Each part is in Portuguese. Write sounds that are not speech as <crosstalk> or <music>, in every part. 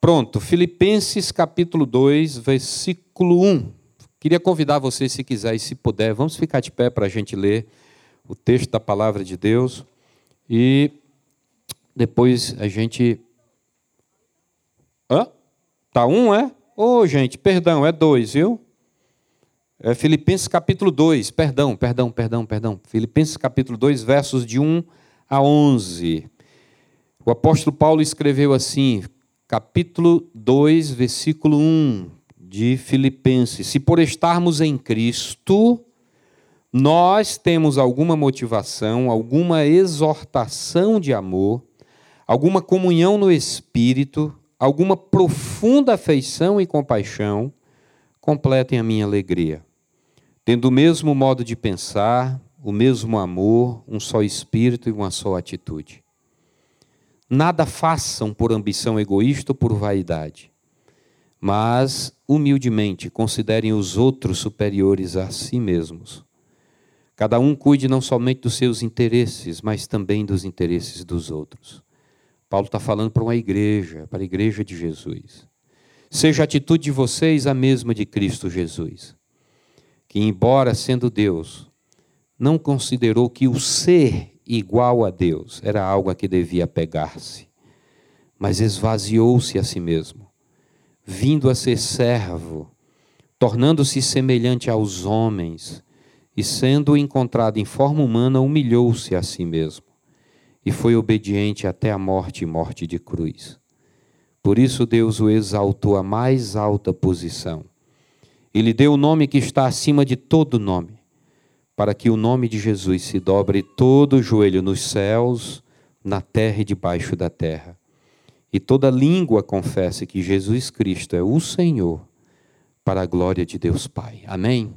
Pronto, Filipenses capítulo 2, versículo 1. Queria convidar você, se quiser e se puder, vamos ficar de pé para a gente ler o texto da palavra de Deus e depois a gente. Hã? Tá um, é? Ô, oh, gente, perdão, é dois, viu? É Filipenses capítulo 2, perdão, perdão, perdão, perdão. Filipenses capítulo 2, versos de 1 a 11. O apóstolo Paulo escreveu assim: capítulo 2, versículo 1 de Filipenses. Se por estarmos em Cristo, nós temos alguma motivação, alguma exortação de amor, alguma comunhão no espírito, alguma profunda afeição e compaixão, completem a minha alegria. Tendo o mesmo modo de pensar, o mesmo amor, um só espírito e uma só atitude. Nada façam por ambição egoísta ou por vaidade, mas, humildemente, considerem os outros superiores a si mesmos. Cada um cuide não somente dos seus interesses, mas também dos interesses dos outros. Paulo está falando para uma igreja, para a igreja de Jesus. Seja a atitude de vocês a mesma de Cristo Jesus, que, embora sendo Deus, não considerou que o ser igual a Deus, era algo a que devia pegar-se. Mas esvaziou-se a si mesmo, vindo a ser servo, tornando-se semelhante aos homens, e sendo encontrado em forma humana, humilhou-se a si mesmo, e foi obediente até a morte e morte de cruz. Por isso Deus o exaltou à mais alta posição, e lhe deu o nome que está acima de todo nome para que o nome de Jesus se dobre todo o joelho nos céus, na terra e debaixo da terra. E toda língua confesse que Jesus Cristo é o Senhor, para a glória de Deus Pai. Amém?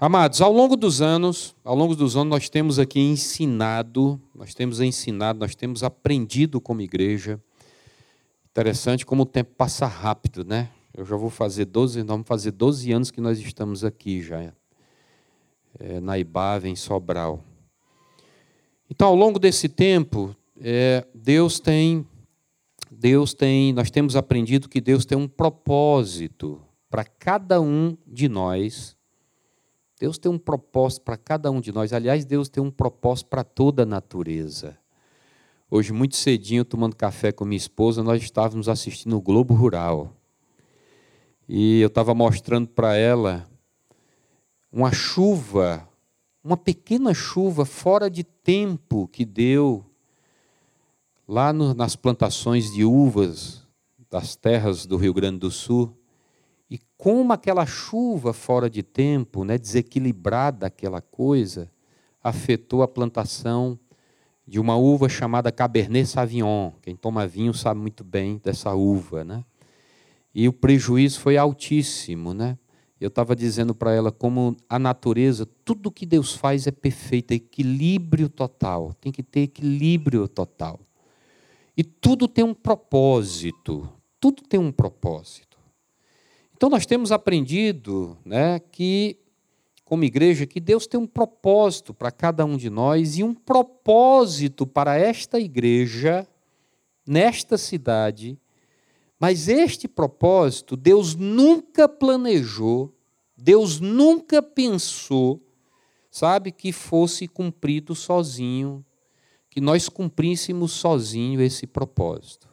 Amados, ao longo dos anos, ao longo dos anos nós temos aqui ensinado, nós temos ensinado, nós temos aprendido como igreja. Interessante como o tempo passa rápido, né? Eu já vou fazer 12, vamos fazer 12 anos que nós estamos aqui já é, na em Sobral. Então, ao longo desse tempo, é, Deus tem, Deus tem, nós temos aprendido que Deus tem um propósito para cada um de nós. Deus tem um propósito para cada um de nós. Aliás, Deus tem um propósito para toda a natureza. Hoje, muito cedinho, tomando café com minha esposa, nós estávamos assistindo o Globo Rural. E eu estava mostrando para ela uma chuva, uma pequena chuva fora de tempo que deu lá no, nas plantações de uvas das terras do Rio Grande do Sul. E como aquela chuva fora de tempo, né, desequilibrada aquela coisa, afetou a plantação de uma uva chamada Cabernet Sauvignon. Quem toma vinho sabe muito bem dessa uva, né? E o prejuízo foi altíssimo, né? Eu estava dizendo para ela como a natureza, tudo que Deus faz é perfeito, é equilíbrio total. Tem que ter equilíbrio total. E tudo tem um propósito. Tudo tem um propósito. Então nós temos aprendido, né, que como igreja que Deus tem um propósito para cada um de nós e um propósito para esta igreja nesta cidade mas este propósito, Deus nunca planejou, Deus nunca pensou, sabe, que fosse cumprido sozinho, que nós cumpríssemos sozinho esse propósito.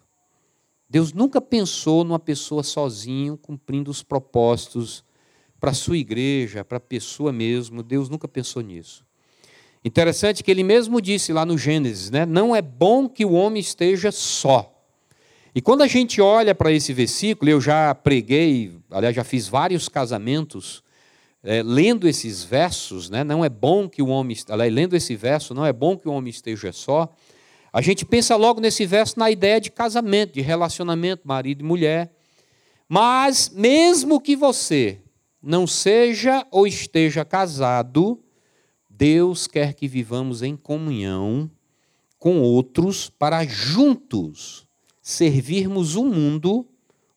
Deus nunca pensou numa pessoa sozinho cumprindo os propósitos para a sua igreja, para a pessoa mesmo. Deus nunca pensou nisso. Interessante que ele mesmo disse lá no Gênesis, né? Não é bom que o homem esteja só. E quando a gente olha para esse versículo, eu já preguei, aliás, já fiz vários casamentos é, lendo esses versos, né? não é bom que o homem, aliás, lendo esse verso, não é bom que o homem esteja só. A gente pensa logo nesse verso na ideia de casamento, de relacionamento, marido e mulher. Mas, mesmo que você não seja ou esteja casado, Deus quer que vivamos em comunhão com outros para juntos servirmos o mundo,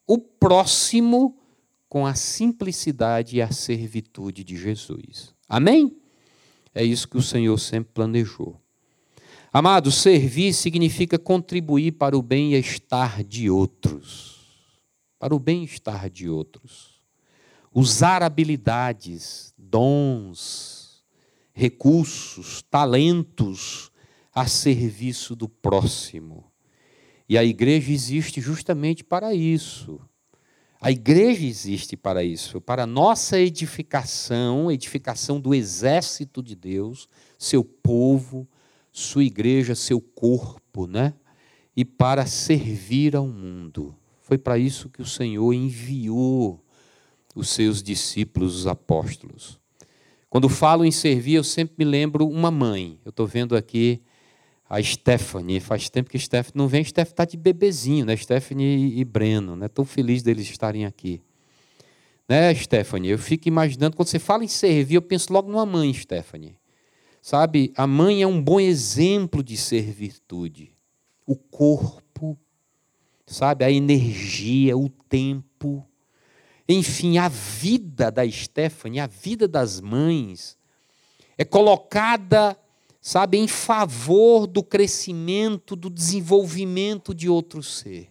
o próximo, com a simplicidade e a servitude de Jesus. Amém? É isso que o Senhor sempre planejou. Amado, servir significa contribuir para o bem-estar de outros. para o bem-estar de outros. Usar habilidades, dons, recursos, talentos a serviço do próximo. E a igreja existe justamente para isso. A igreja existe para isso, para nossa edificação, edificação do exército de Deus, seu povo, sua igreja, seu corpo, né? E para servir ao mundo. Foi para isso que o Senhor enviou os seus discípulos, os apóstolos. Quando falo em servir, eu sempre me lembro uma mãe. Eu estou vendo aqui a Stephanie. Faz tempo que Stephanie não vem. Stephanie está de bebezinho, né? Stephanie e Breno. Né? Estou feliz deles estarem aqui. Né, Stephanie? Eu fico imaginando, quando você fala em servir, eu penso logo numa mãe, Stephanie. Sabe, a mãe é um bom exemplo de servitude. O corpo, sabe, a energia, o tempo. Enfim, a vida da Stephanie, a vida das mães, é colocada sabe, em favor do crescimento, do desenvolvimento de outro ser.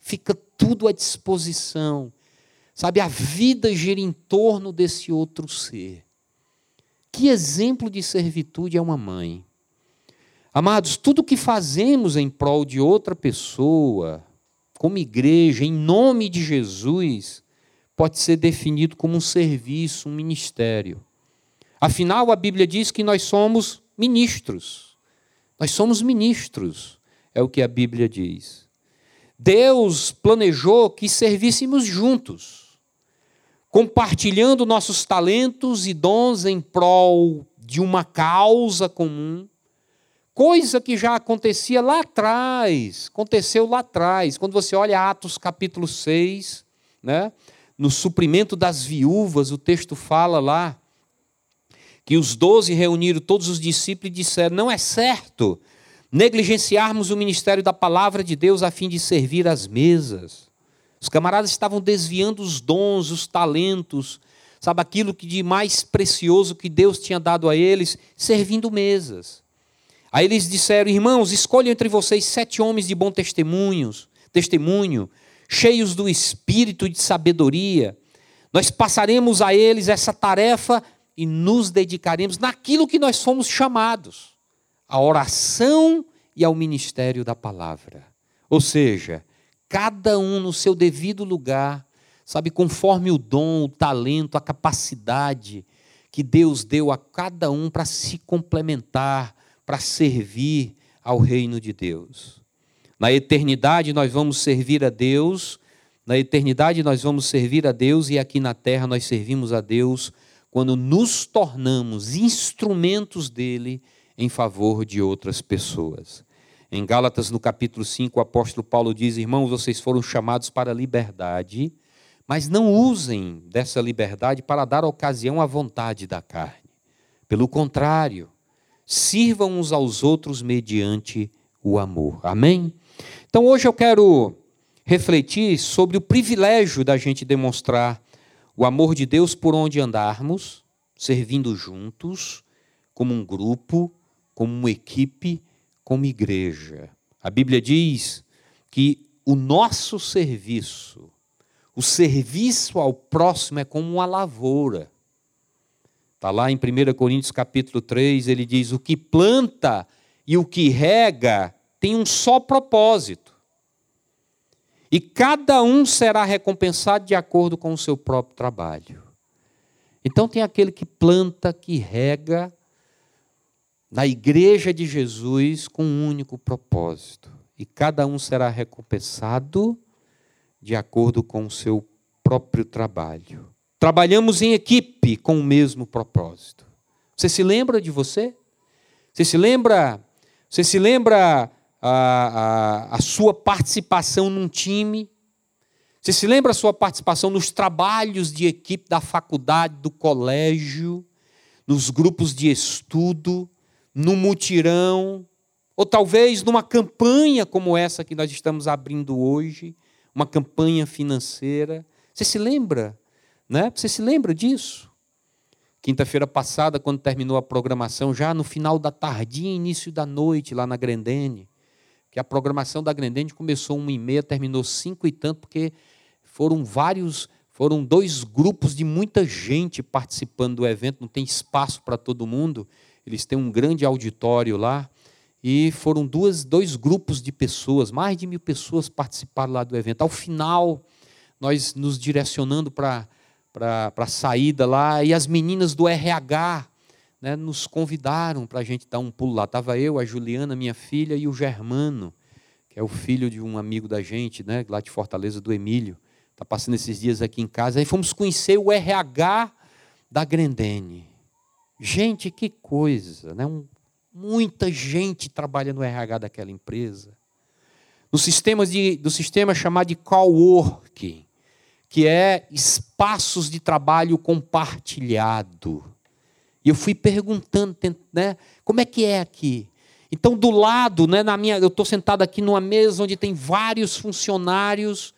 Fica tudo à disposição. Sabe, a vida gira em torno desse outro ser. Que exemplo de servitude é uma mãe? Amados, tudo que fazemos em prol de outra pessoa, como igreja, em nome de Jesus, pode ser definido como um serviço, um ministério. Afinal, a Bíblia diz que nós somos ministros. Nós somos ministros, é o que a Bíblia diz. Deus planejou que servíssemos juntos, compartilhando nossos talentos e dons em prol de uma causa comum, coisa que já acontecia lá atrás, aconteceu lá atrás. Quando você olha Atos capítulo 6, né, no suprimento das viúvas, o texto fala lá que os doze reuniram todos os discípulos e disseram: Não é certo negligenciarmos o ministério da palavra de Deus a fim de servir às mesas. Os camaradas estavam desviando os dons, os talentos, sabe, aquilo que de mais precioso que Deus tinha dado a eles, servindo mesas. Aí eles disseram: Irmãos, escolham entre vocês sete homens de bom testemunhos, testemunho, cheios do espírito de sabedoria. Nós passaremos a eles essa tarefa e nos dedicaremos naquilo que nós fomos chamados, à oração e ao ministério da palavra. Ou seja, cada um no seu devido lugar, sabe, conforme o dom, o talento, a capacidade que Deus deu a cada um para se complementar, para servir ao reino de Deus. Na eternidade nós vamos servir a Deus, na eternidade nós vamos servir a Deus e aqui na terra nós servimos a Deus quando nos tornamos instrumentos dele em favor de outras pessoas. Em Gálatas, no capítulo 5, o apóstolo Paulo diz: Irmãos, vocês foram chamados para a liberdade, mas não usem dessa liberdade para dar ocasião à vontade da carne. Pelo contrário, sirvam uns aos outros mediante o amor. Amém? Então hoje eu quero refletir sobre o privilégio da gente demonstrar o amor de Deus por onde andarmos, servindo juntos, como um grupo, como uma equipe, como igreja. A Bíblia diz que o nosso serviço, o serviço ao próximo é como uma lavoura. Está lá em 1 Coríntios capítulo 3, ele diz: o que planta e o que rega tem um só propósito e cada um será recompensado de acordo com o seu próprio trabalho. Então tem aquele que planta, que rega na igreja de Jesus com um único propósito. E cada um será recompensado de acordo com o seu próprio trabalho. Trabalhamos em equipe com o mesmo propósito. Você se lembra de você? Você se lembra? Você se lembra a, a, a sua participação num time. Você se lembra a sua participação nos trabalhos de equipe da faculdade, do colégio, nos grupos de estudo, no mutirão, ou talvez numa campanha como essa que nós estamos abrindo hoje, uma campanha financeira. Você se lembra? Né? Você se lembra disso? Quinta-feira passada, quando terminou a programação, já no final da tardinha, início da noite, lá na Grendene, que a programação da Grandende começou uma e meia, terminou cinco e tanto, porque foram vários, foram dois grupos de muita gente participando do evento, não tem espaço para todo mundo. Eles têm um grande auditório lá. E foram duas, dois grupos de pessoas, mais de mil pessoas participaram lá do evento. Ao final, nós nos direcionando para a saída lá, e as meninas do RH né, nos convidaram para a gente dar um pulo lá. Estava eu, a Juliana, minha filha, e o Germano, que é o filho de um amigo da gente, né, lá de Fortaleza, do Emílio. Está passando esses dias aqui em casa. Aí fomos conhecer o RH da Grendene. Gente, que coisa, né? Um, muita gente trabalha no RH daquela empresa. No sistema, de, do sistema chamado de coworking, que é espaços de trabalho compartilhado. E eu fui perguntando, né, como é que é aqui? Então, do lado, né, na minha, eu estou sentado aqui numa mesa onde tem vários funcionários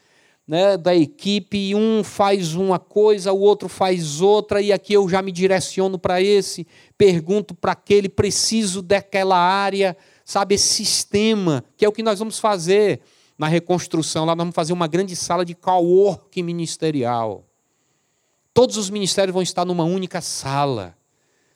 né, da equipe, e um faz uma coisa, o outro faz outra, e aqui eu já me direciono para esse, pergunto para aquele, preciso daquela área, sabe, esse sistema, que é o que nós vamos fazer na reconstrução. Lá nós vamos fazer uma grande sala de coworking ministerial. Todos os ministérios vão estar numa única sala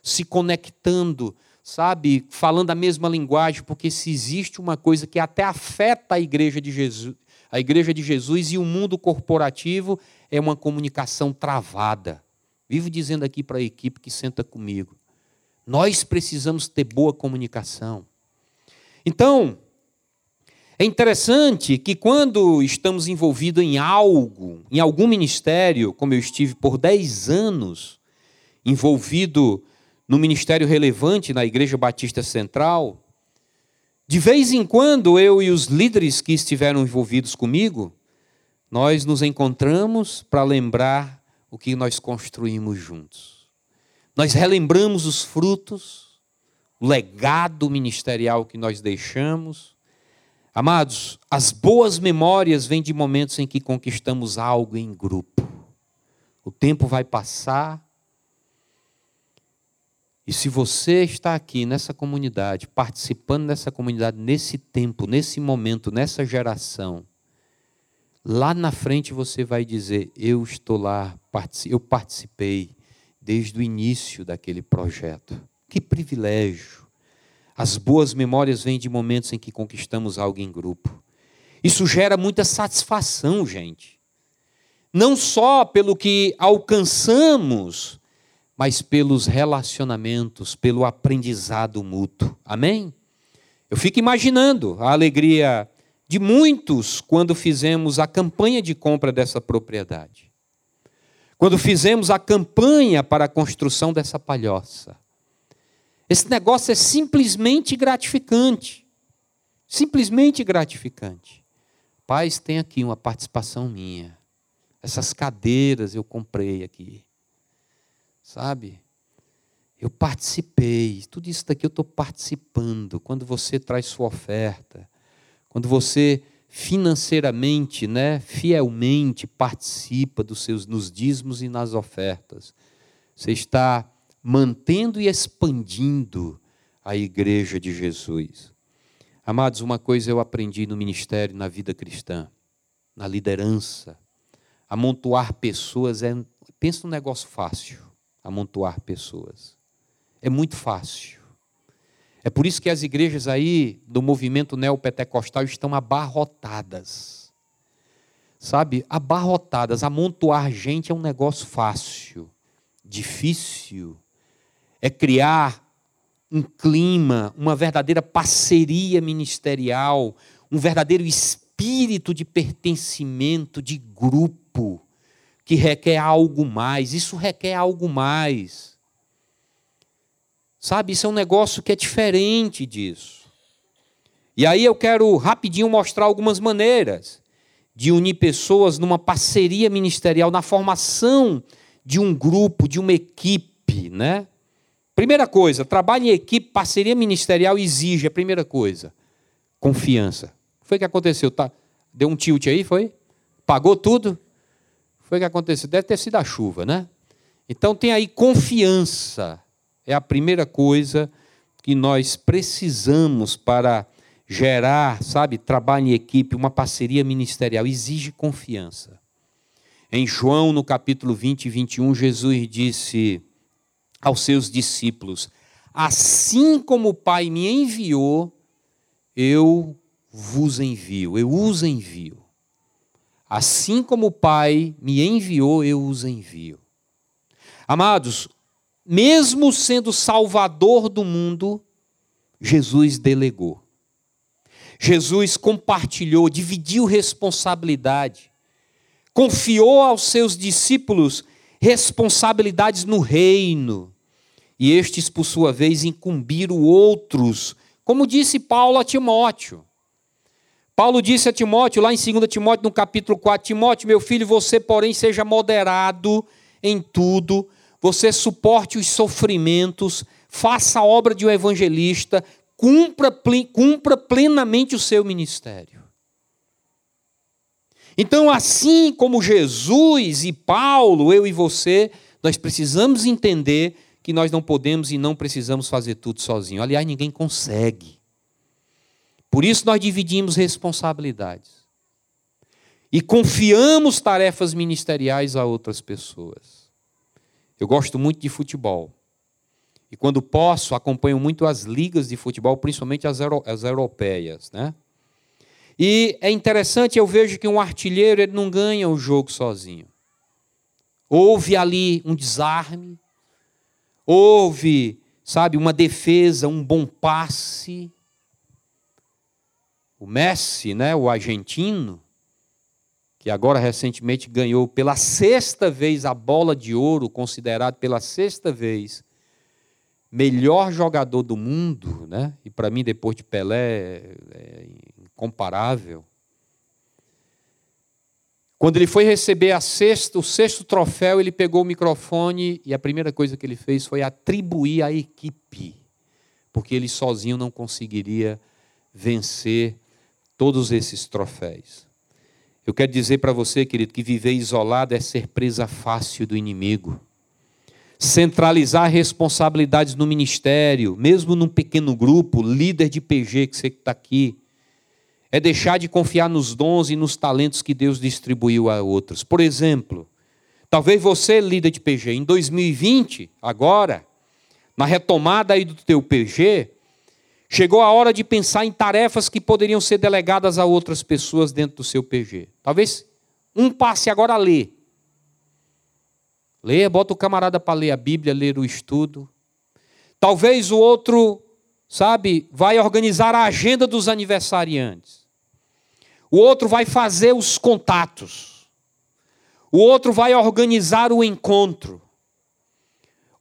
se conectando, sabe, falando a mesma linguagem, porque se existe uma coisa que até afeta a igreja de Jesus, a igreja de Jesus e o mundo corporativo é uma comunicação travada. Vivo dizendo aqui para a equipe que senta comigo. Nós precisamos ter boa comunicação. Então, é interessante que quando estamos envolvidos em algo, em algum ministério, como eu estive por 10 anos, envolvido no ministério relevante na Igreja Batista Central, de vez em quando eu e os líderes que estiveram envolvidos comigo, nós nos encontramos para lembrar o que nós construímos juntos. Nós relembramos os frutos, o legado ministerial que nós deixamos. Amados, as boas memórias vêm de momentos em que conquistamos algo em grupo. O tempo vai passar, e se você está aqui nessa comunidade, participando dessa comunidade nesse tempo, nesse momento, nessa geração, lá na frente você vai dizer: Eu estou lá, eu participei desde o início daquele projeto. Que privilégio! As boas memórias vêm de momentos em que conquistamos algo em grupo. Isso gera muita satisfação, gente. Não só pelo que alcançamos, mas pelos relacionamentos, pelo aprendizado mútuo. Amém? Eu fico imaginando a alegria de muitos quando fizemos a campanha de compra dessa propriedade. Quando fizemos a campanha para a construção dessa palhoça. Esse negócio é simplesmente gratificante. Simplesmente gratificante. Pais, tem aqui uma participação minha. Essas cadeiras eu comprei aqui sabe? Eu participei, tudo isso daqui eu estou participando. Quando você traz sua oferta, quando você financeiramente, né, fielmente participa dos seus nos dízimos e nas ofertas, você está mantendo e expandindo a igreja de Jesus. Amados, uma coisa eu aprendi no ministério, na vida cristã, na liderança. Amontoar pessoas é, pensa um negócio fácil amontoar pessoas. É muito fácil. É por isso que as igrejas aí do movimento neopentecostal estão abarrotadas. Sabe? Abarrotadas. Amontoar gente é um negócio fácil. Difícil é criar um clima, uma verdadeira parceria ministerial, um verdadeiro espírito de pertencimento, de grupo que requer algo mais. Isso requer algo mais. Sabe, isso é um negócio que é diferente disso. E aí eu quero rapidinho mostrar algumas maneiras de unir pessoas numa parceria ministerial, na formação de um grupo, de uma equipe, né? Primeira coisa, trabalho em equipe, parceria ministerial exige a primeira coisa, confiança. O que foi que aconteceu? Tá, deu um tilt aí, foi? Pagou tudo? Foi que aconteceu? Deve ter sido a chuva, né? Então tem aí confiança. É a primeira coisa que nós precisamos para gerar, sabe, trabalho em equipe, uma parceria ministerial. Exige confiança. Em João, no capítulo 20 e 21, Jesus disse aos seus discípulos: Assim como o Pai me enviou, eu vos envio, eu os envio. Assim como o Pai me enviou, eu os envio. Amados, mesmo sendo Salvador do mundo, Jesus delegou. Jesus compartilhou, dividiu responsabilidade, confiou aos seus discípulos responsabilidades no reino, e estes, por sua vez, incumbiram outros, como disse Paulo a Timóteo. Paulo disse a Timóteo, lá em 2 Timóteo, no capítulo 4, Timóteo, meu filho, você, porém, seja moderado em tudo, você suporte os sofrimentos, faça a obra de um evangelista, cumpra, cumpra plenamente o seu ministério. Então, assim como Jesus e Paulo, eu e você, nós precisamos entender que nós não podemos e não precisamos fazer tudo sozinho. Aliás, ninguém consegue. Por isso nós dividimos responsabilidades. E confiamos tarefas ministeriais a outras pessoas. Eu gosto muito de futebol. E quando posso, acompanho muito as ligas de futebol, principalmente as, euro, as europeias. Né? E é interessante, eu vejo que um artilheiro ele não ganha o jogo sozinho. Houve ali um desarme, houve, sabe, uma defesa, um bom passe. O Messi, né, o argentino, que agora recentemente ganhou pela sexta vez a bola de ouro, considerado pela sexta vez melhor jogador do mundo, né? e para mim, depois de Pelé, é, é incomparável. Quando ele foi receber sexta, o sexto troféu, ele pegou o microfone e a primeira coisa que ele fez foi atribuir à equipe, porque ele sozinho não conseguiria vencer todos esses troféus. Eu quero dizer para você, querido, que viver isolado é ser presa fácil do inimigo. Centralizar responsabilidades no ministério, mesmo num pequeno grupo, líder de PG que você está aqui, é deixar de confiar nos dons e nos talentos que Deus distribuiu a outros. Por exemplo, talvez você, líder de PG, em 2020, agora, na retomada aí do teu PG, chegou a hora de pensar em tarefas que poderiam ser delegadas a outras pessoas dentro do seu PG. Talvez um passe agora a ler. Leia, bota o camarada para ler a Bíblia, ler o estudo. Talvez o outro, sabe, vai organizar a agenda dos aniversariantes. O outro vai fazer os contatos. O outro vai organizar o encontro.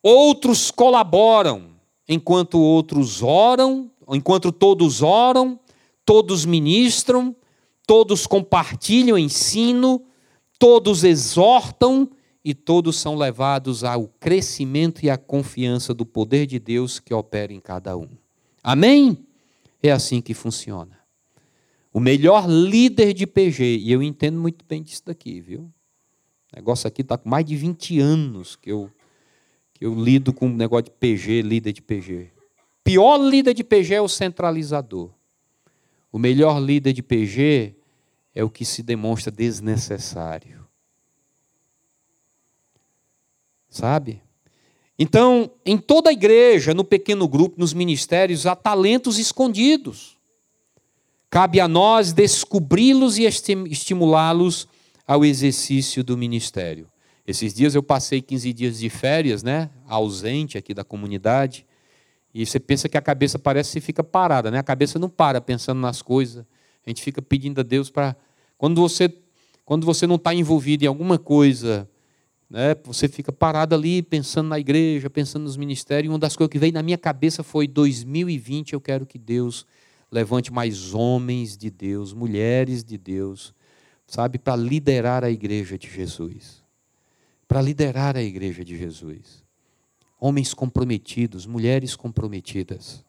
Outros colaboram, enquanto outros oram, enquanto todos oram, todos ministram, todos compartilham ensino, todos exortam e todos são levados ao crescimento e à confiança do poder de Deus que opera em cada um. Amém? É assim que funciona. O melhor líder de PG, e eu entendo muito bem disso daqui, viu? O negócio aqui está com mais de 20 anos que eu, que eu lido com o negócio de PG, líder de PG. Pior líder de PG é o centralizador. O melhor líder de PG é o que se demonstra desnecessário. Sabe? Então, em toda a igreja, no pequeno grupo, nos ministérios, há talentos escondidos. Cabe a nós descobri-los e estimulá-los ao exercício do ministério. Esses dias eu passei 15 dias de férias, né, ausente aqui da comunidade, e você pensa que a cabeça parece que fica parada, né? A cabeça não para pensando nas coisas. A gente fica pedindo a Deus para quando você quando você não está envolvido em alguma coisa, né, você fica parado ali pensando na igreja, pensando nos ministérios. Uma das coisas que veio na minha cabeça foi 2020, eu quero que Deus levante mais homens de Deus, mulheres de Deus, sabe, para liderar a igreja de Jesus. Para liderar a igreja de Jesus. Homens comprometidos, mulheres comprometidas.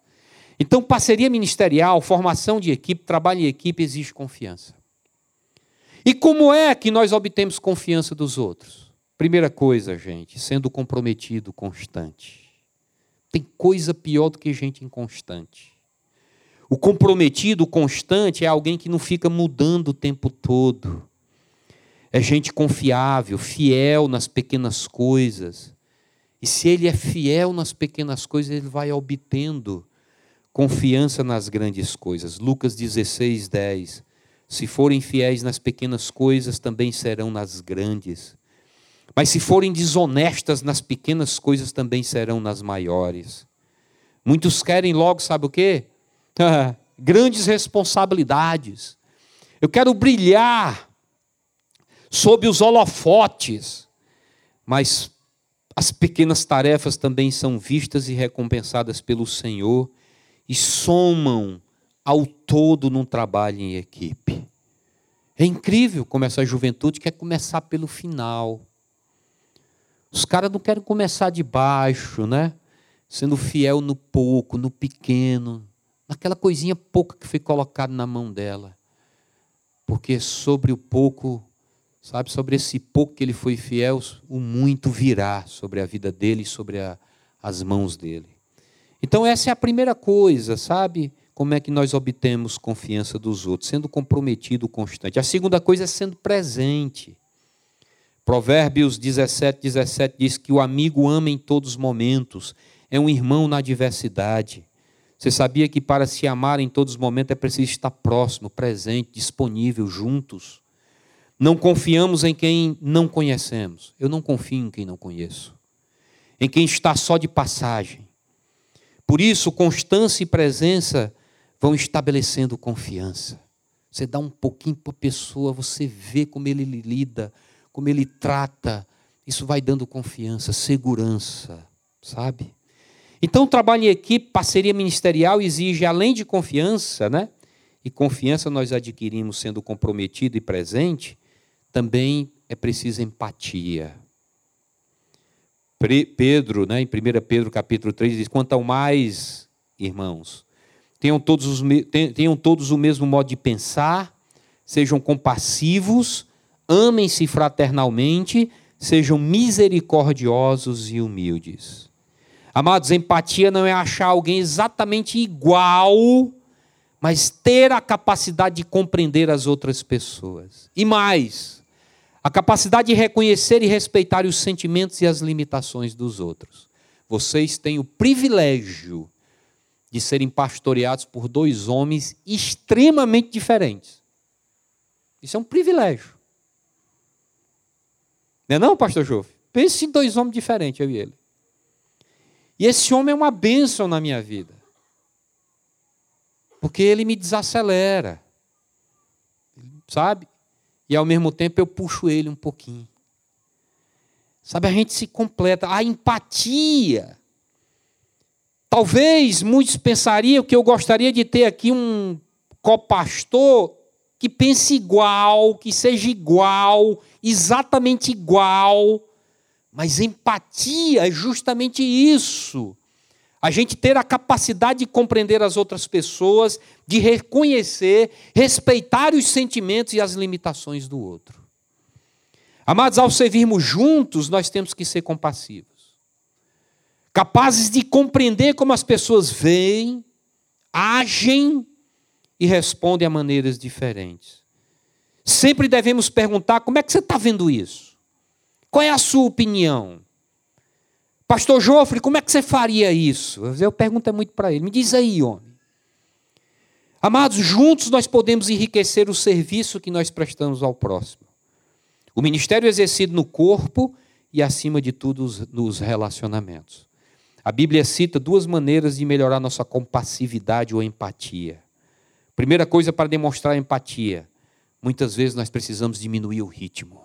Então, parceria ministerial, formação de equipe, trabalho em equipe exige confiança. E como é que nós obtemos confiança dos outros? Primeira coisa, gente, sendo comprometido, constante. Tem coisa pior do que gente inconstante. O comprometido, constante, é alguém que não fica mudando o tempo todo. é gente confiável, fiel nas pequenas coisas. E se ele é fiel nas pequenas coisas, ele vai obtendo confiança nas grandes coisas. Lucas 16, 10. Se forem fiéis nas pequenas coisas, também serão nas grandes. Mas se forem desonestas nas pequenas coisas, também serão nas maiores. Muitos querem logo, sabe o quê? <laughs> grandes responsabilidades. Eu quero brilhar sob os holofotes, mas as pequenas tarefas também são vistas e recompensadas pelo Senhor e somam ao todo num trabalho em equipe. É incrível como essa juventude quer começar pelo final. Os caras não querem começar de baixo, né? Sendo fiel no pouco, no pequeno, naquela coisinha pouca que foi colocada na mão dela. Porque sobre o pouco, sabe, sobre esse pouco que ele foi fiel, o muito virá sobre a vida dele e sobre a, as mãos dele. Então, essa é a primeira coisa, sabe? Como é que nós obtemos confiança dos outros? Sendo comprometido constante. A segunda coisa é sendo presente. Provérbios 17, 17 diz que o amigo ama em todos os momentos, é um irmão na adversidade. Você sabia que para se amar em todos os momentos é preciso estar próximo, presente, disponível, juntos? Não confiamos em quem não conhecemos. Eu não confio em quem não conheço. Em quem está só de passagem. Por isso, constância e presença vão estabelecendo confiança. Você dá um pouquinho para a pessoa, você vê como ele lida, como ele trata. Isso vai dando confiança, segurança, sabe? Então, o trabalho em equipe, parceria ministerial exige, além de confiança, né? E confiança nós adquirimos sendo comprometido e presente, também é preciso empatia. Pedro, né, em 1 Pedro capítulo 3, diz: Quanto ao mais, irmãos, tenham todos, os, tenham todos o mesmo modo de pensar, sejam compassivos, amem-se fraternalmente, sejam misericordiosos e humildes. Amados, empatia não é achar alguém exatamente igual, mas ter a capacidade de compreender as outras pessoas. E mais, a capacidade de reconhecer e respeitar os sentimentos e as limitações dos outros. Vocês têm o privilégio de serem pastoreados por dois homens extremamente diferentes. Isso é um privilégio. Não é não, pastor Jove? Pense em dois homens diferentes, eu e ele. E esse homem é uma bênção na minha vida. Porque ele me desacelera. Sabe? E ao mesmo tempo eu puxo ele um pouquinho. Sabe, a gente se completa. A empatia. Talvez muitos pensariam que eu gostaria de ter aqui um copastor que pense igual, que seja igual, exatamente igual. Mas empatia é justamente isso. A gente ter a capacidade de compreender as outras pessoas, de reconhecer, respeitar os sentimentos e as limitações do outro. Amados, ao servirmos juntos, nós temos que ser compassivos, capazes de compreender como as pessoas veem, agem e respondem a maneiras diferentes. Sempre devemos perguntar: como é que você está vendo isso? Qual é a sua opinião? Pastor Jofre, como é que você faria isso? Eu pergunto muito para ele. Me diz aí, homem. Amados, juntos nós podemos enriquecer o serviço que nós prestamos ao próximo. O ministério exercido no corpo e, acima de tudo, nos relacionamentos. A Bíblia cita duas maneiras de melhorar nossa compassividade ou empatia. Primeira coisa para demonstrar empatia: muitas vezes nós precisamos diminuir o ritmo,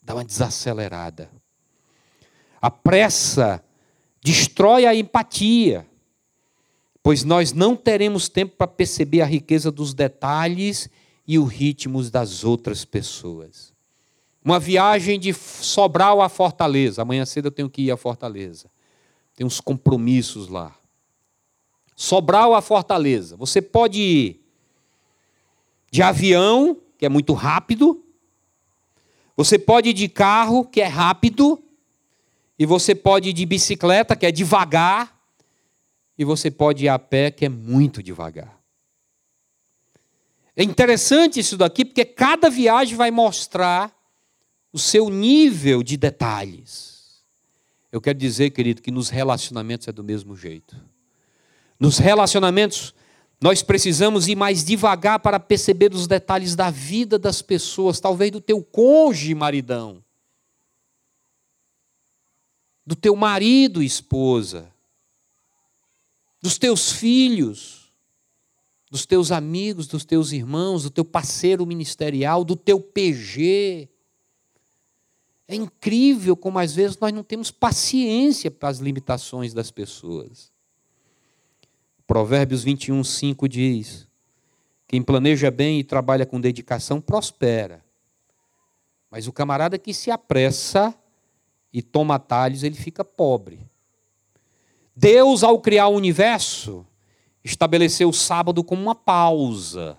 dar uma desacelerada. A pressa destrói a empatia, pois nós não teremos tempo para perceber a riqueza dos detalhes e os ritmos das outras pessoas. Uma viagem de Sobral a Fortaleza. Amanhã cedo eu tenho que ir a Fortaleza. Tem uns compromissos lá. Sobral a Fortaleza. Você pode ir de avião, que é muito rápido. Você pode ir de carro, que é rápido. E você pode ir de bicicleta, que é devagar, e você pode ir a pé, que é muito devagar. É interessante isso daqui, porque cada viagem vai mostrar o seu nível de detalhes. Eu quero dizer, querido, que nos relacionamentos é do mesmo jeito. Nos relacionamentos, nós precisamos ir mais devagar para perceber os detalhes da vida das pessoas, talvez do teu cônjuge, maridão, do teu marido, esposa, dos teus filhos, dos teus amigos, dos teus irmãos, do teu parceiro ministerial, do teu PG, é incrível como às vezes nós não temos paciência para as limitações das pessoas. Provérbios 21, 5 diz: Quem planeja bem e trabalha com dedicação prospera. Mas o camarada que se apressa e toma atalhos, ele fica pobre. Deus, ao criar o universo, estabeleceu o sábado como uma pausa.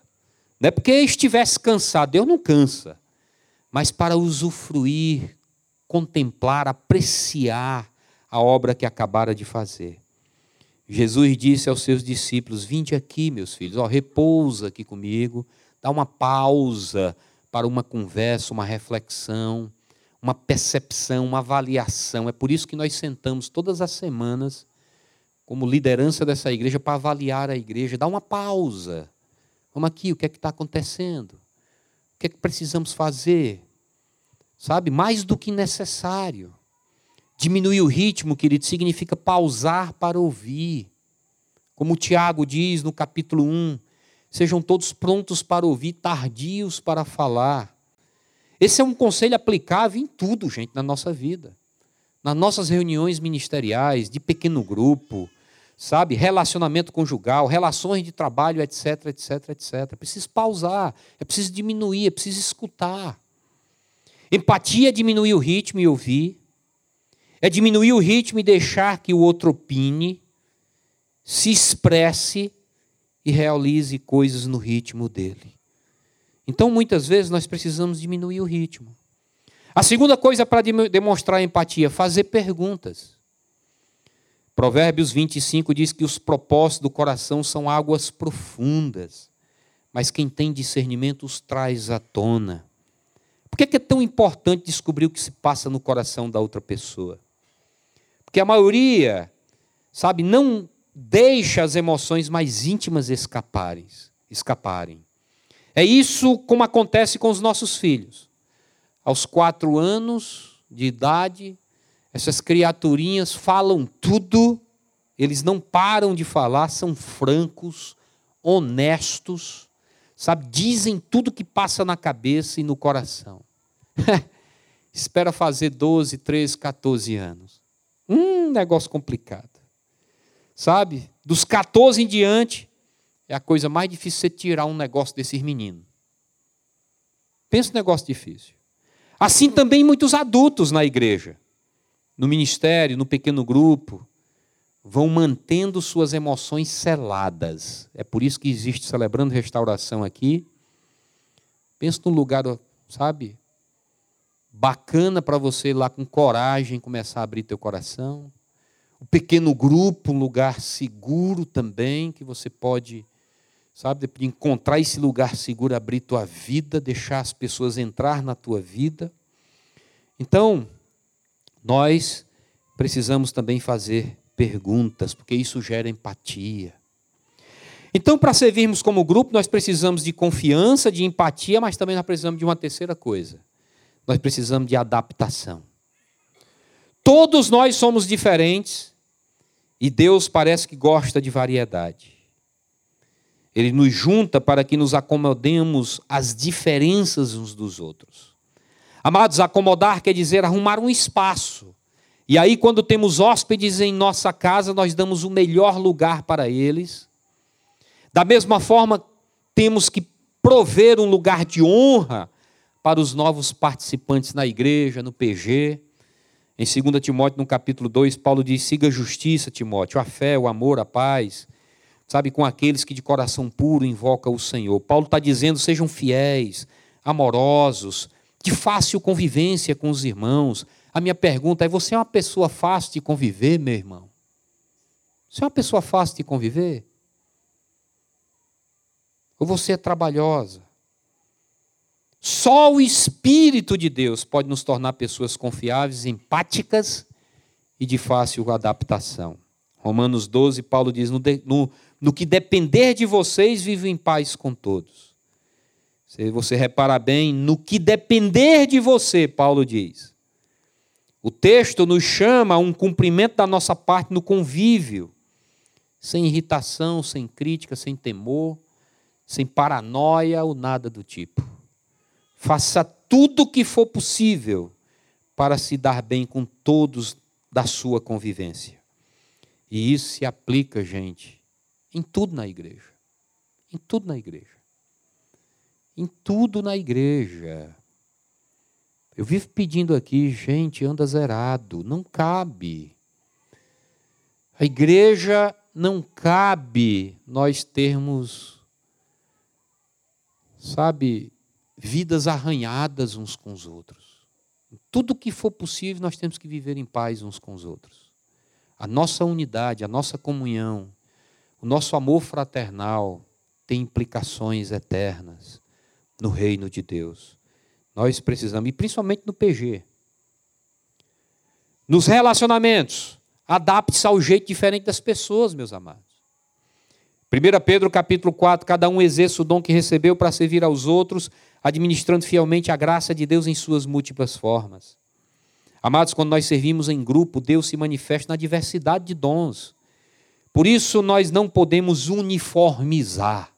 Não é porque estivesse cansado, Deus não cansa, mas para usufruir contemplar, apreciar a obra que acabara de fazer. Jesus disse aos seus discípulos: Vinde aqui, meus filhos, ó, repousa aqui comigo, dá uma pausa para uma conversa, uma reflexão, uma percepção, uma avaliação. É por isso que nós sentamos todas as semanas, como liderança dessa igreja, para avaliar a igreja, dar uma pausa. Vamos aqui, o que é que está acontecendo? O que é que precisamos fazer? sabe? Mais do que necessário. Diminuir o ritmo, querido, significa pausar para ouvir. Como Tiago diz no capítulo 1, sejam todos prontos para ouvir, tardios para falar. Esse é um conselho aplicável em tudo, gente, na nossa vida. Nas nossas reuniões ministeriais, de pequeno grupo, sabe? Relacionamento conjugal, relações de trabalho, etc, etc, etc. É preciso pausar, é preciso diminuir, é preciso escutar. Empatia é diminuir o ritmo e ouvir. É diminuir o ritmo e deixar que o outro opine, se expresse e realize coisas no ritmo dele. Então, muitas vezes, nós precisamos diminuir o ritmo. A segunda coisa para demonstrar empatia, fazer perguntas. Provérbios 25 diz que os propósitos do coração são águas profundas, mas quem tem discernimento os traz à tona. Por que é tão importante descobrir o que se passa no coração da outra pessoa? Porque a maioria, sabe, não deixa as emoções mais íntimas escaparem. escaparem. É isso como acontece com os nossos filhos. Aos quatro anos de idade, essas criaturinhas falam tudo, eles não param de falar, são francos, honestos, sabe? Dizem tudo que passa na cabeça e no coração. <laughs> Espera fazer 12, 13, 14 anos. Um negócio complicado. Sabe? Dos 14 em diante, é a coisa mais difícil você tirar um negócio desses meninos. Pensa um negócio difícil. Assim também muitos adultos na igreja, no ministério, no pequeno grupo, vão mantendo suas emoções seladas. É por isso que existe celebrando restauração aqui. Pensa num lugar, sabe, bacana para você ir lá com coragem começar a abrir teu coração. O pequeno grupo, um lugar seguro também, que você pode, sabe, encontrar esse lugar seguro, abrir tua vida, deixar as pessoas entrar na tua vida. Então, nós precisamos também fazer perguntas, porque isso gera empatia. Então, para servirmos como grupo, nós precisamos de confiança, de empatia, mas também nós precisamos de uma terceira coisa. Nós precisamos de adaptação. Todos nós somos diferentes e Deus parece que gosta de variedade. Ele nos junta para que nos acomodemos às diferenças uns dos outros. Amados, acomodar quer dizer arrumar um espaço e aí, quando temos hóspedes em nossa casa, nós damos o melhor lugar para eles. Da mesma forma, temos que prover um lugar de honra para os novos participantes na igreja, no PG. Em 2 Timóteo, no capítulo 2, Paulo diz: siga a justiça, Timóteo, a fé, o amor, a paz, sabe, com aqueles que de coração puro invocam o Senhor. Paulo está dizendo: sejam fiéis, amorosos, de fácil convivência com os irmãos a minha pergunta é: você é uma pessoa fácil de conviver, meu irmão? Você é uma pessoa fácil de conviver? Ou você é trabalhosa? Só o Espírito de Deus pode nos tornar pessoas confiáveis, empáticas e de fácil adaptação. Romanos 12, Paulo diz: no, no, no que depender de vocês, vive em paz com todos. Se você reparar bem, no que depender de você, Paulo diz. O texto nos chama a um cumprimento da nossa parte no convívio, sem irritação, sem crítica, sem temor, sem paranoia ou nada do tipo. Faça tudo o que for possível para se dar bem com todos da sua convivência. E isso se aplica, gente, em tudo na igreja. Em tudo na igreja. Em tudo na igreja. Eu vivo pedindo aqui, gente, anda zerado. Não cabe. A igreja não cabe nós termos, sabe, vidas arranhadas uns com os outros. Tudo que for possível, nós temos que viver em paz uns com os outros. A nossa unidade, a nossa comunhão, o nosso amor fraternal tem implicações eternas no reino de Deus. Nós precisamos, e principalmente no PG. Nos relacionamentos, adapte-se ao jeito diferente das pessoas, meus amados. 1 Pedro capítulo 4, cada um exerce o dom que recebeu para servir aos outros, administrando fielmente a graça de Deus em suas múltiplas formas. Amados, quando nós servimos em grupo, Deus se manifesta na diversidade de dons. Por isso nós não podemos uniformizar,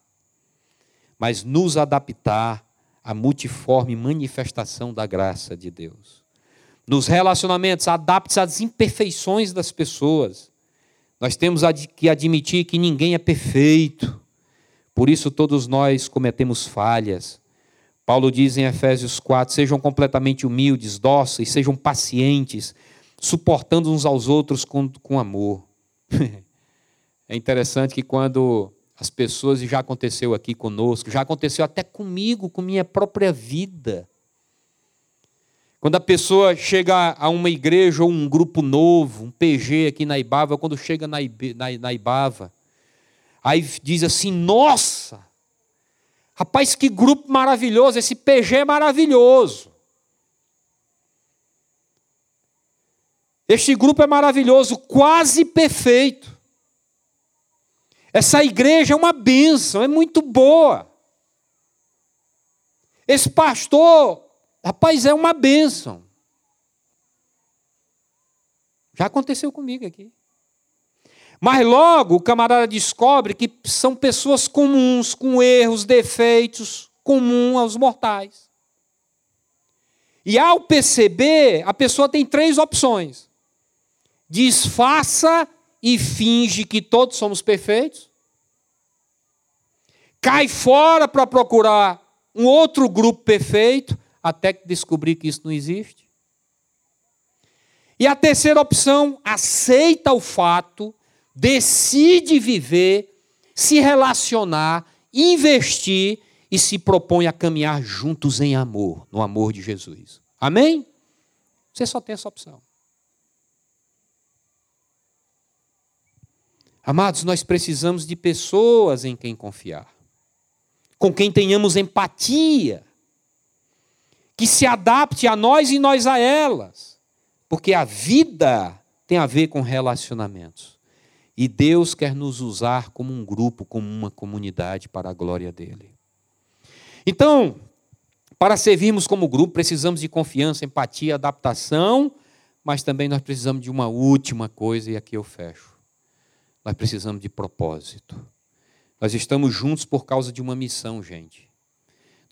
mas nos adaptar à multiforme manifestação da graça de Deus. Nos relacionamentos, adapte-se às imperfeições das pessoas. Nós temos que admitir que ninguém é perfeito. Por isso todos nós cometemos falhas. Paulo diz em Efésios 4: sejam completamente humildes, dóceis, sejam pacientes, suportando uns aos outros com, com amor. <laughs> é interessante que quando as pessoas, e já aconteceu aqui conosco, já aconteceu até comigo, com minha própria vida. Quando a pessoa chega a uma igreja ou um grupo novo, um PG aqui na Ibava, quando chega na, na, Ibava, aí diz assim: Nossa, rapaz, que grupo maravilhoso, esse PG é maravilhoso. Este grupo é maravilhoso, quase perfeito. Essa igreja é uma bênção, é muito boa. Esse pastor Rapaz, é uma bênção. Já aconteceu comigo aqui. Mas logo o camarada descobre que são pessoas comuns, com erros, defeitos, comuns aos mortais. E ao perceber, a pessoa tem três opções: disfarça e finge que todos somos perfeitos, cai fora para procurar um outro grupo perfeito, até descobrir que isso não existe. E a terceira opção, aceita o fato, decide viver, se relacionar, investir e se propõe a caminhar juntos em amor, no amor de Jesus. Amém? Você só tem essa opção. Amados, nós precisamos de pessoas em quem confiar, com quem tenhamos empatia, que se adapte a nós e nós a elas. Porque a vida tem a ver com relacionamentos. E Deus quer nos usar como um grupo, como uma comunidade para a glória dele. Então, para servirmos como grupo, precisamos de confiança, empatia, adaptação, mas também nós precisamos de uma última coisa, e aqui eu fecho. Nós precisamos de propósito. Nós estamos juntos por causa de uma missão, gente.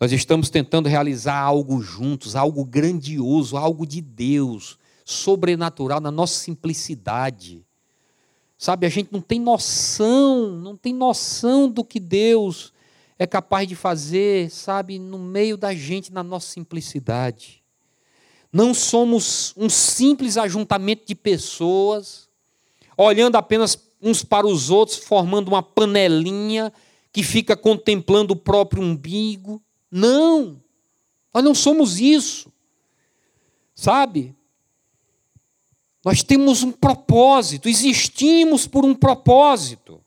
Nós estamos tentando realizar algo juntos, algo grandioso, algo de Deus, sobrenatural, na nossa simplicidade. Sabe, a gente não tem noção, não tem noção do que Deus é capaz de fazer, sabe, no meio da gente, na nossa simplicidade. Não somos um simples ajuntamento de pessoas, olhando apenas uns para os outros, formando uma panelinha que fica contemplando o próprio umbigo. Não, nós não somos isso. Sabe? Nós temos um propósito, existimos por um propósito.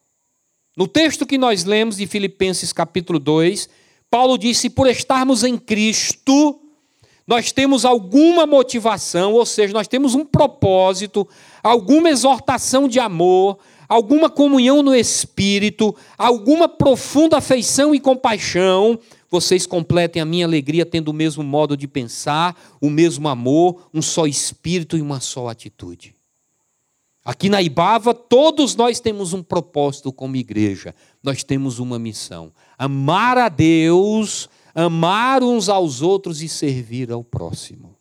No texto que nós lemos de Filipenses capítulo 2, Paulo disse: por estarmos em Cristo, nós temos alguma motivação, ou seja, nós temos um propósito, alguma exortação de amor, alguma comunhão no espírito, alguma profunda afeição e compaixão, vocês completem a minha alegria tendo o mesmo modo de pensar, o mesmo amor, um só espírito e uma só atitude. Aqui na Ibava, todos nós temos um propósito como igreja, nós temos uma missão: amar a Deus, amar uns aos outros e servir ao próximo.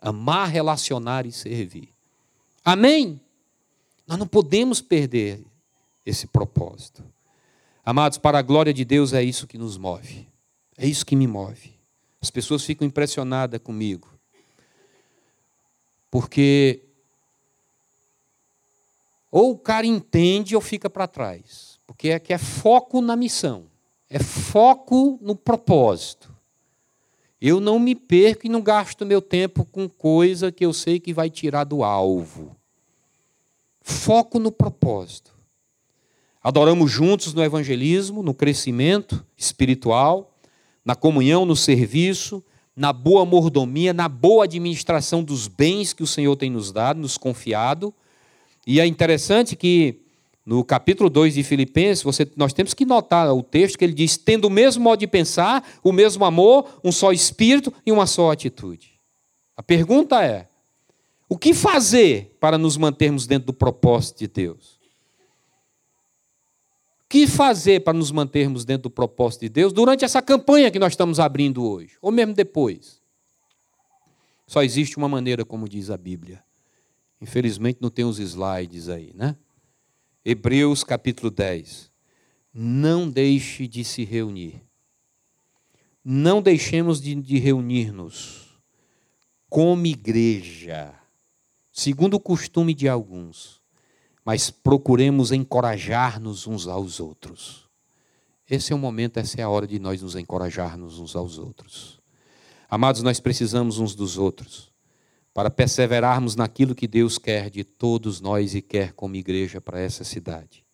Amar, relacionar e servir. Amém? Nós não podemos perder esse propósito. Amados, para a glória de Deus é isso que nos move. É isso que me move. As pessoas ficam impressionadas comigo. Porque ou o cara entende ou fica para trás. Porque é que é foco na missão. É foco no propósito. Eu não me perco e não gasto meu tempo com coisa que eu sei que vai tirar do alvo. Foco no propósito. Adoramos juntos no evangelismo, no crescimento espiritual, na comunhão, no serviço, na boa mordomia, na boa administração dos bens que o Senhor tem nos dado, nos confiado. E é interessante que no capítulo 2 de Filipenses, você, nós temos que notar o texto que ele diz: tendo o mesmo modo de pensar, o mesmo amor, um só espírito e uma só atitude. A pergunta é: o que fazer para nos mantermos dentro do propósito de Deus? O que fazer para nos mantermos dentro do propósito de Deus durante essa campanha que nós estamos abrindo hoje, ou mesmo depois? Só existe uma maneira, como diz a Bíblia. Infelizmente não tem os slides aí, né? Hebreus capítulo 10. Não deixe de se reunir. Não deixemos de, de reunir-nos como igreja segundo o costume de alguns, mas procuremos encorajar-nos uns aos outros. Esse é o momento, essa é a hora de nós nos encorajarmos uns aos outros. Amados, nós precisamos uns dos outros para perseverarmos naquilo que Deus quer de todos nós e quer como igreja para essa cidade.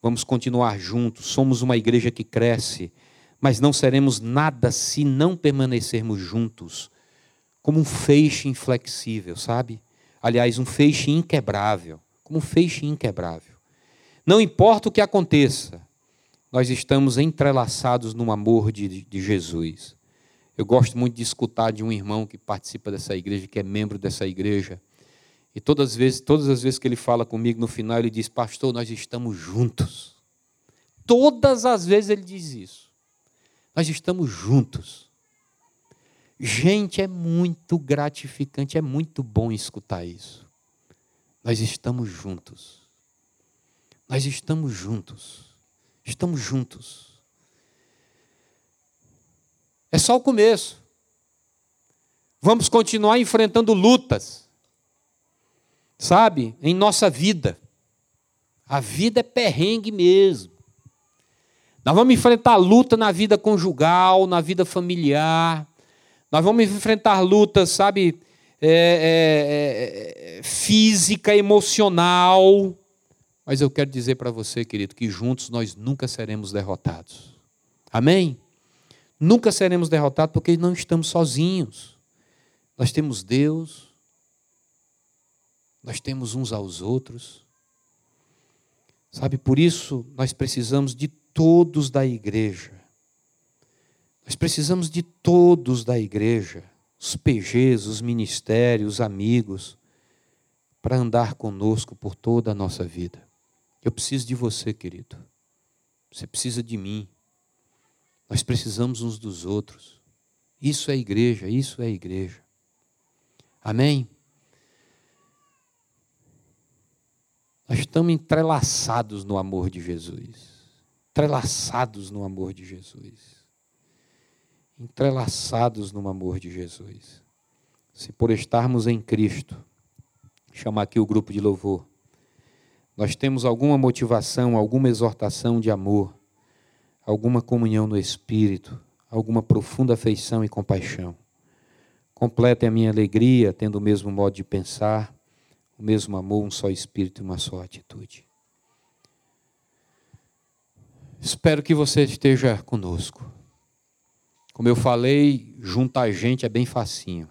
Vamos continuar juntos, somos uma igreja que cresce, mas não seremos nada se não permanecermos juntos, como um feixe inflexível, sabe? Aliás, um feixe inquebrável, como um feixe inquebrável. Não importa o que aconteça, nós estamos entrelaçados no amor de, de Jesus. Eu gosto muito de escutar de um irmão que participa dessa igreja, que é membro dessa igreja. E todas as vezes, todas as vezes que ele fala comigo, no final ele diz: Pastor, nós estamos juntos. Todas as vezes ele diz isso. Nós estamos juntos. Gente, é muito gratificante, é muito bom escutar isso. Nós estamos juntos. Nós estamos juntos. Estamos juntos. É só o começo. Vamos continuar enfrentando lutas, sabe, em nossa vida. A vida é perrengue mesmo. Nós vamos enfrentar luta na vida conjugal, na vida familiar, nós vamos enfrentar lutas, sabe, é, é, é, física, emocional. Mas eu quero dizer para você, querido, que juntos nós nunca seremos derrotados. Amém? Nunca seremos derrotados porque não estamos sozinhos. Nós temos Deus, nós temos uns aos outros. Sabe, por isso nós precisamos de todos da igreja. Nós precisamos de todos da igreja, os PGs, os ministérios, os amigos, para andar conosco por toda a nossa vida. Eu preciso de você, querido. Você precisa de mim. Nós precisamos uns dos outros. Isso é igreja, isso é igreja. Amém? Nós estamos entrelaçados no amor de Jesus. Entrelaçados no amor de Jesus entrelaçados no amor de Jesus. Se por estarmos em Cristo, chamar aqui o grupo de louvor, nós temos alguma motivação, alguma exortação de amor, alguma comunhão no Espírito, alguma profunda afeição e compaixão. Completem a minha alegria, tendo o mesmo modo de pensar, o mesmo amor, um só Espírito e uma só atitude. Espero que você esteja conosco. Como eu falei, juntar gente é bem facinho.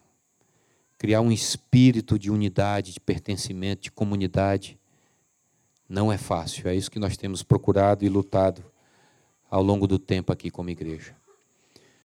Criar um espírito de unidade, de pertencimento, de comunidade, não é fácil. É isso que nós temos procurado e lutado ao longo do tempo aqui como igreja.